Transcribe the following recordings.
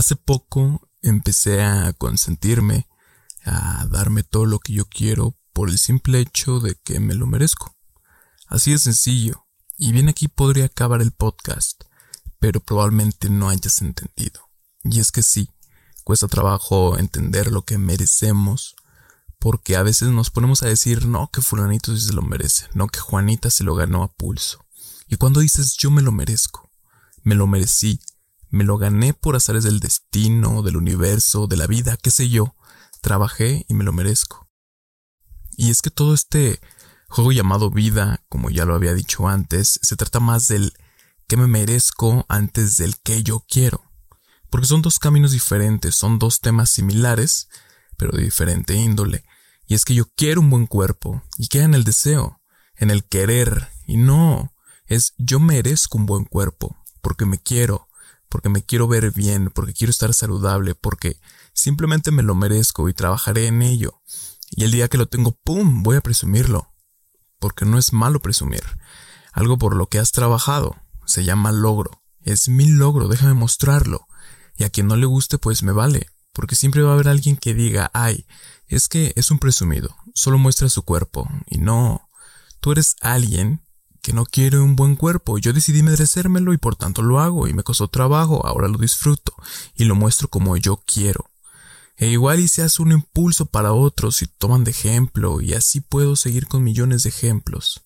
Hace poco empecé a consentirme, a darme todo lo que yo quiero por el simple hecho de que me lo merezco. Así de sencillo. Y bien aquí podría acabar el podcast, pero probablemente no hayas entendido. Y es que sí, cuesta trabajo entender lo que merecemos, porque a veces nos ponemos a decir, no, que fulanito sí se lo merece, no, que Juanita se lo ganó a pulso. Y cuando dices, yo me lo merezco, me lo merecí, me lo gané por azares del destino, del universo, de la vida, qué sé yo. Trabajé y me lo merezco. Y es que todo este juego llamado vida, como ya lo había dicho antes, se trata más del que me merezco antes del que yo quiero. Porque son dos caminos diferentes, son dos temas similares, pero de diferente índole. Y es que yo quiero un buen cuerpo, y queda en el deseo, en el querer, y no, es yo merezco un buen cuerpo, porque me quiero, porque me quiero ver bien, porque quiero estar saludable, porque simplemente me lo merezco y trabajaré en ello. Y el día que lo tengo, ¡pum!, voy a presumirlo. Porque no es malo presumir. Algo por lo que has trabajado. Se llama logro. Es mi logro, déjame mostrarlo. Y a quien no le guste, pues me vale. Porque siempre va a haber alguien que diga, ay, es que es un presumido, solo muestra su cuerpo. Y no, tú eres alguien que no quiere un buen cuerpo. Yo decidí merecérmelo y por tanto lo hago y me costó trabajo, ahora lo disfruto y lo muestro como yo quiero. E igual y se hace un impulso para otros y toman de ejemplo y así puedo seguir con millones de ejemplos.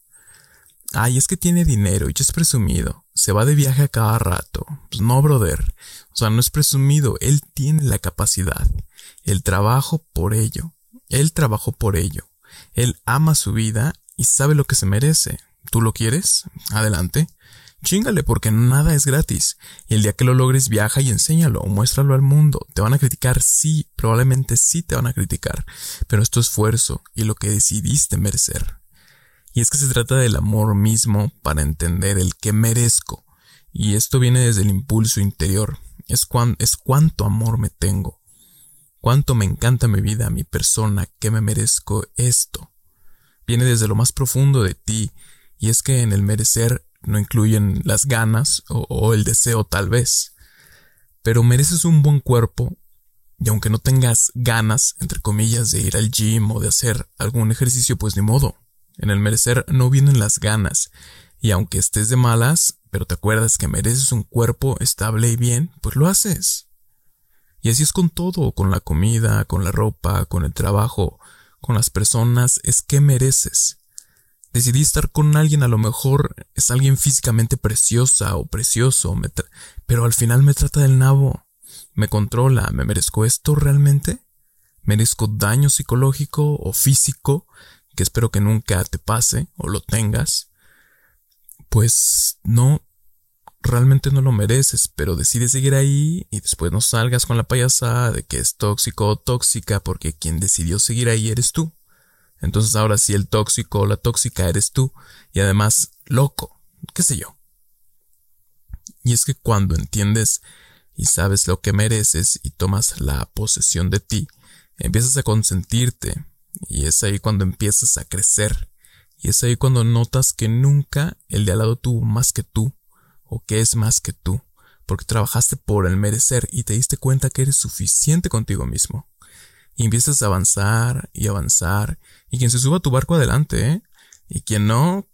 Ay, es que tiene dinero y es presumido. Se va de viaje a cada rato. Pues no, brother. O sea, no es presumido. Él tiene la capacidad. El trabajo por ello. Él trabajó por ello. Él ama su vida y sabe lo que se merece. ¿Tú lo quieres? Adelante. Chingale porque nada es gratis. Y el día que lo logres viaja y enséñalo muéstralo al mundo. Te van a criticar, sí, probablemente sí te van a criticar, pero es tu esfuerzo y lo que decidiste merecer. Y es que se trata del amor mismo para entender el que merezco. Y esto viene desde el impulso interior. Es, es cuánto amor me tengo. Cuánto me encanta mi vida, mi persona, que me merezco esto. Viene desde lo más profundo de ti y es que en el merecer no incluyen las ganas o, el deseo tal vez. Pero mereces un buen cuerpo y aunque no tengas ganas, entre comillas, de ir al gym o de hacer algún ejercicio, pues ni modo. En el merecer no vienen las ganas. Y aunque estés de malas, pero te acuerdas que mereces un cuerpo estable y bien, pues lo haces. Y así es con todo, con la comida, con la ropa, con el trabajo, con las personas, es que mereces. Decidí estar con alguien, a lo mejor es alguien físicamente preciosa o precioso, pero al final me trata del nabo, me controla, ¿me merezco esto realmente? ¿Merezco daño psicológico o físico que espero que nunca te pase o lo tengas? Pues no, realmente no lo mereces, pero decides seguir ahí y después no salgas con la payasada de que es tóxico o tóxica porque quien decidió seguir ahí eres tú. Entonces ahora sí el tóxico o la tóxica eres tú y además loco, qué sé yo. Y es que cuando entiendes y sabes lo que mereces y tomas la posesión de ti, empiezas a consentirte y es ahí cuando empiezas a crecer y es ahí cuando notas que nunca el de al lado tuvo más que tú o que es más que tú, porque trabajaste por el merecer y te diste cuenta que eres suficiente contigo mismo. Y empiezas a avanzar y avanzar. Y quien se suba a tu barco adelante, ¿eh? Y quien no,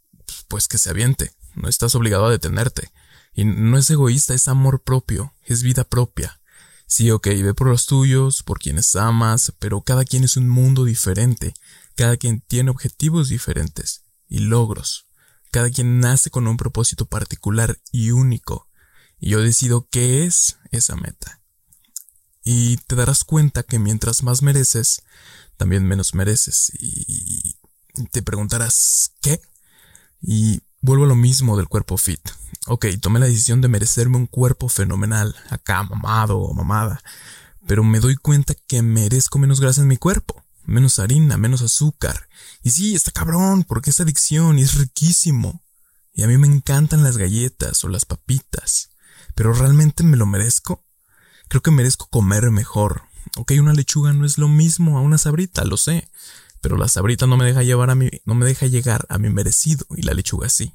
pues que se aviente. No estás obligado a detenerte. Y no es egoísta, es amor propio, es vida propia. Sí, ok, ve por los tuyos, por quienes amas, pero cada quien es un mundo diferente. Cada quien tiene objetivos diferentes y logros. Cada quien nace con un propósito particular y único. Y yo decido qué es esa meta y te darás cuenta que mientras más mereces, también menos mereces y te preguntarás ¿qué? Y vuelvo a lo mismo del cuerpo fit. Ok, tomé la decisión de merecerme un cuerpo fenomenal, acá mamado o mamada, pero me doy cuenta que merezco menos grasa en mi cuerpo, menos harina, menos azúcar. Y sí, está cabrón, porque es adicción y es riquísimo. Y a mí me encantan las galletas o las papitas, pero ¿realmente me lo merezco? Creo que merezco comer mejor. Ok, una lechuga no es lo mismo a una sabrita, lo sé. Pero la sabrita no me deja llevar a mi, no me deja llegar a mi merecido y la lechuga sí.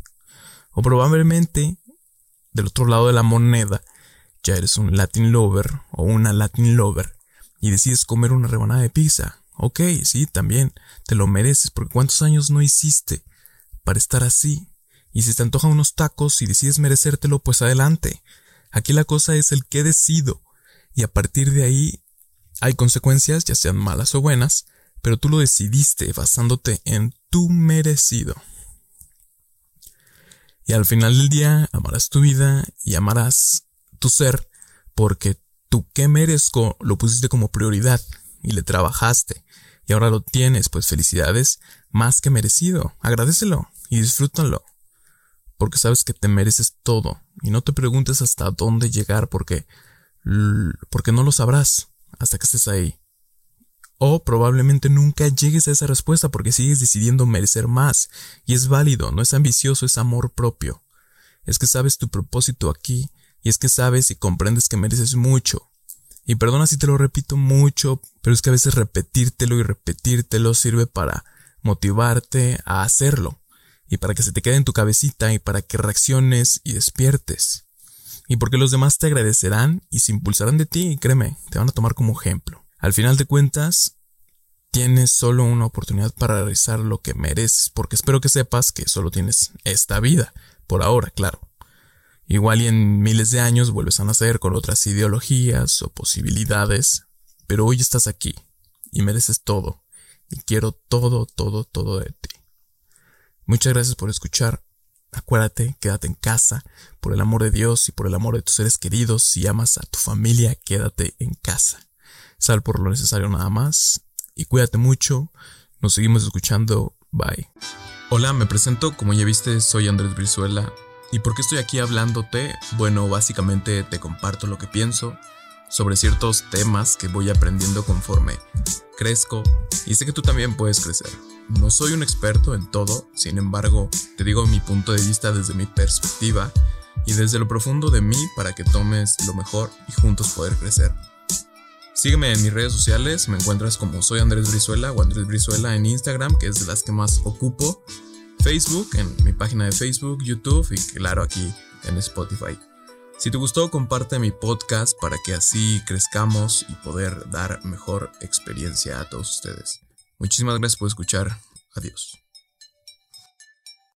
O probablemente, del otro lado de la moneda, ya eres un Latin lover o una Latin lover y decides comer una rebanada de pizza. Ok, sí, también, te lo mereces, porque ¿cuántos años no hiciste para estar así? Y si te antojan unos tacos y decides merecértelo, pues adelante. Aquí la cosa es el que decido. Y a partir de ahí hay consecuencias, ya sean malas o buenas, pero tú lo decidiste basándote en tu merecido. Y al final del día amarás tu vida y amarás tu ser porque tú que merezco lo pusiste como prioridad y le trabajaste y ahora lo tienes, pues felicidades, más que merecido. Agradecelo y disfrútalo. Porque sabes que te mereces todo y no te preguntes hasta dónde llegar porque porque no lo sabrás hasta que estés ahí. O probablemente nunca llegues a esa respuesta porque sigues decidiendo merecer más. Y es válido, no es ambicioso, es amor propio. Es que sabes tu propósito aquí, y es que sabes y comprendes que mereces mucho. Y perdona si te lo repito mucho, pero es que a veces repetírtelo y repetírtelo sirve para motivarte a hacerlo, y para que se te quede en tu cabecita y para que reacciones y despiertes. Y porque los demás te agradecerán y se impulsarán de ti, y créeme, te van a tomar como ejemplo. Al final de cuentas, tienes solo una oportunidad para realizar lo que mereces, porque espero que sepas que solo tienes esta vida, por ahora, claro. Igual y en miles de años vuelves a nacer con otras ideologías o posibilidades, pero hoy estás aquí y mereces todo, y quiero todo, todo, todo de ti. Muchas gracias por escuchar. Acuérdate, quédate en casa, por el amor de Dios y por el amor de tus seres queridos. Si amas a tu familia, quédate en casa. Sal por lo necesario nada más. Y cuídate mucho. Nos seguimos escuchando. Bye. Hola, me presento. Como ya viste, soy Andrés Brizuela. ¿Y por qué estoy aquí hablándote? Bueno, básicamente te comparto lo que pienso sobre ciertos temas que voy aprendiendo conforme crezco y sé que tú también puedes crecer. No soy un experto en todo, sin embargo, te digo mi punto de vista desde mi perspectiva y desde lo profundo de mí para que tomes lo mejor y juntos poder crecer. Sígueme en mis redes sociales, me encuentras como soy Andrés Brizuela o Andrés Brizuela en Instagram, que es de las que más ocupo, Facebook, en mi página de Facebook, YouTube y claro aquí en Spotify. Si te gustó, comparte mi podcast para que así crezcamos y poder dar mejor experiencia a todos ustedes. Muchísimas gracias por escuchar. Adiós.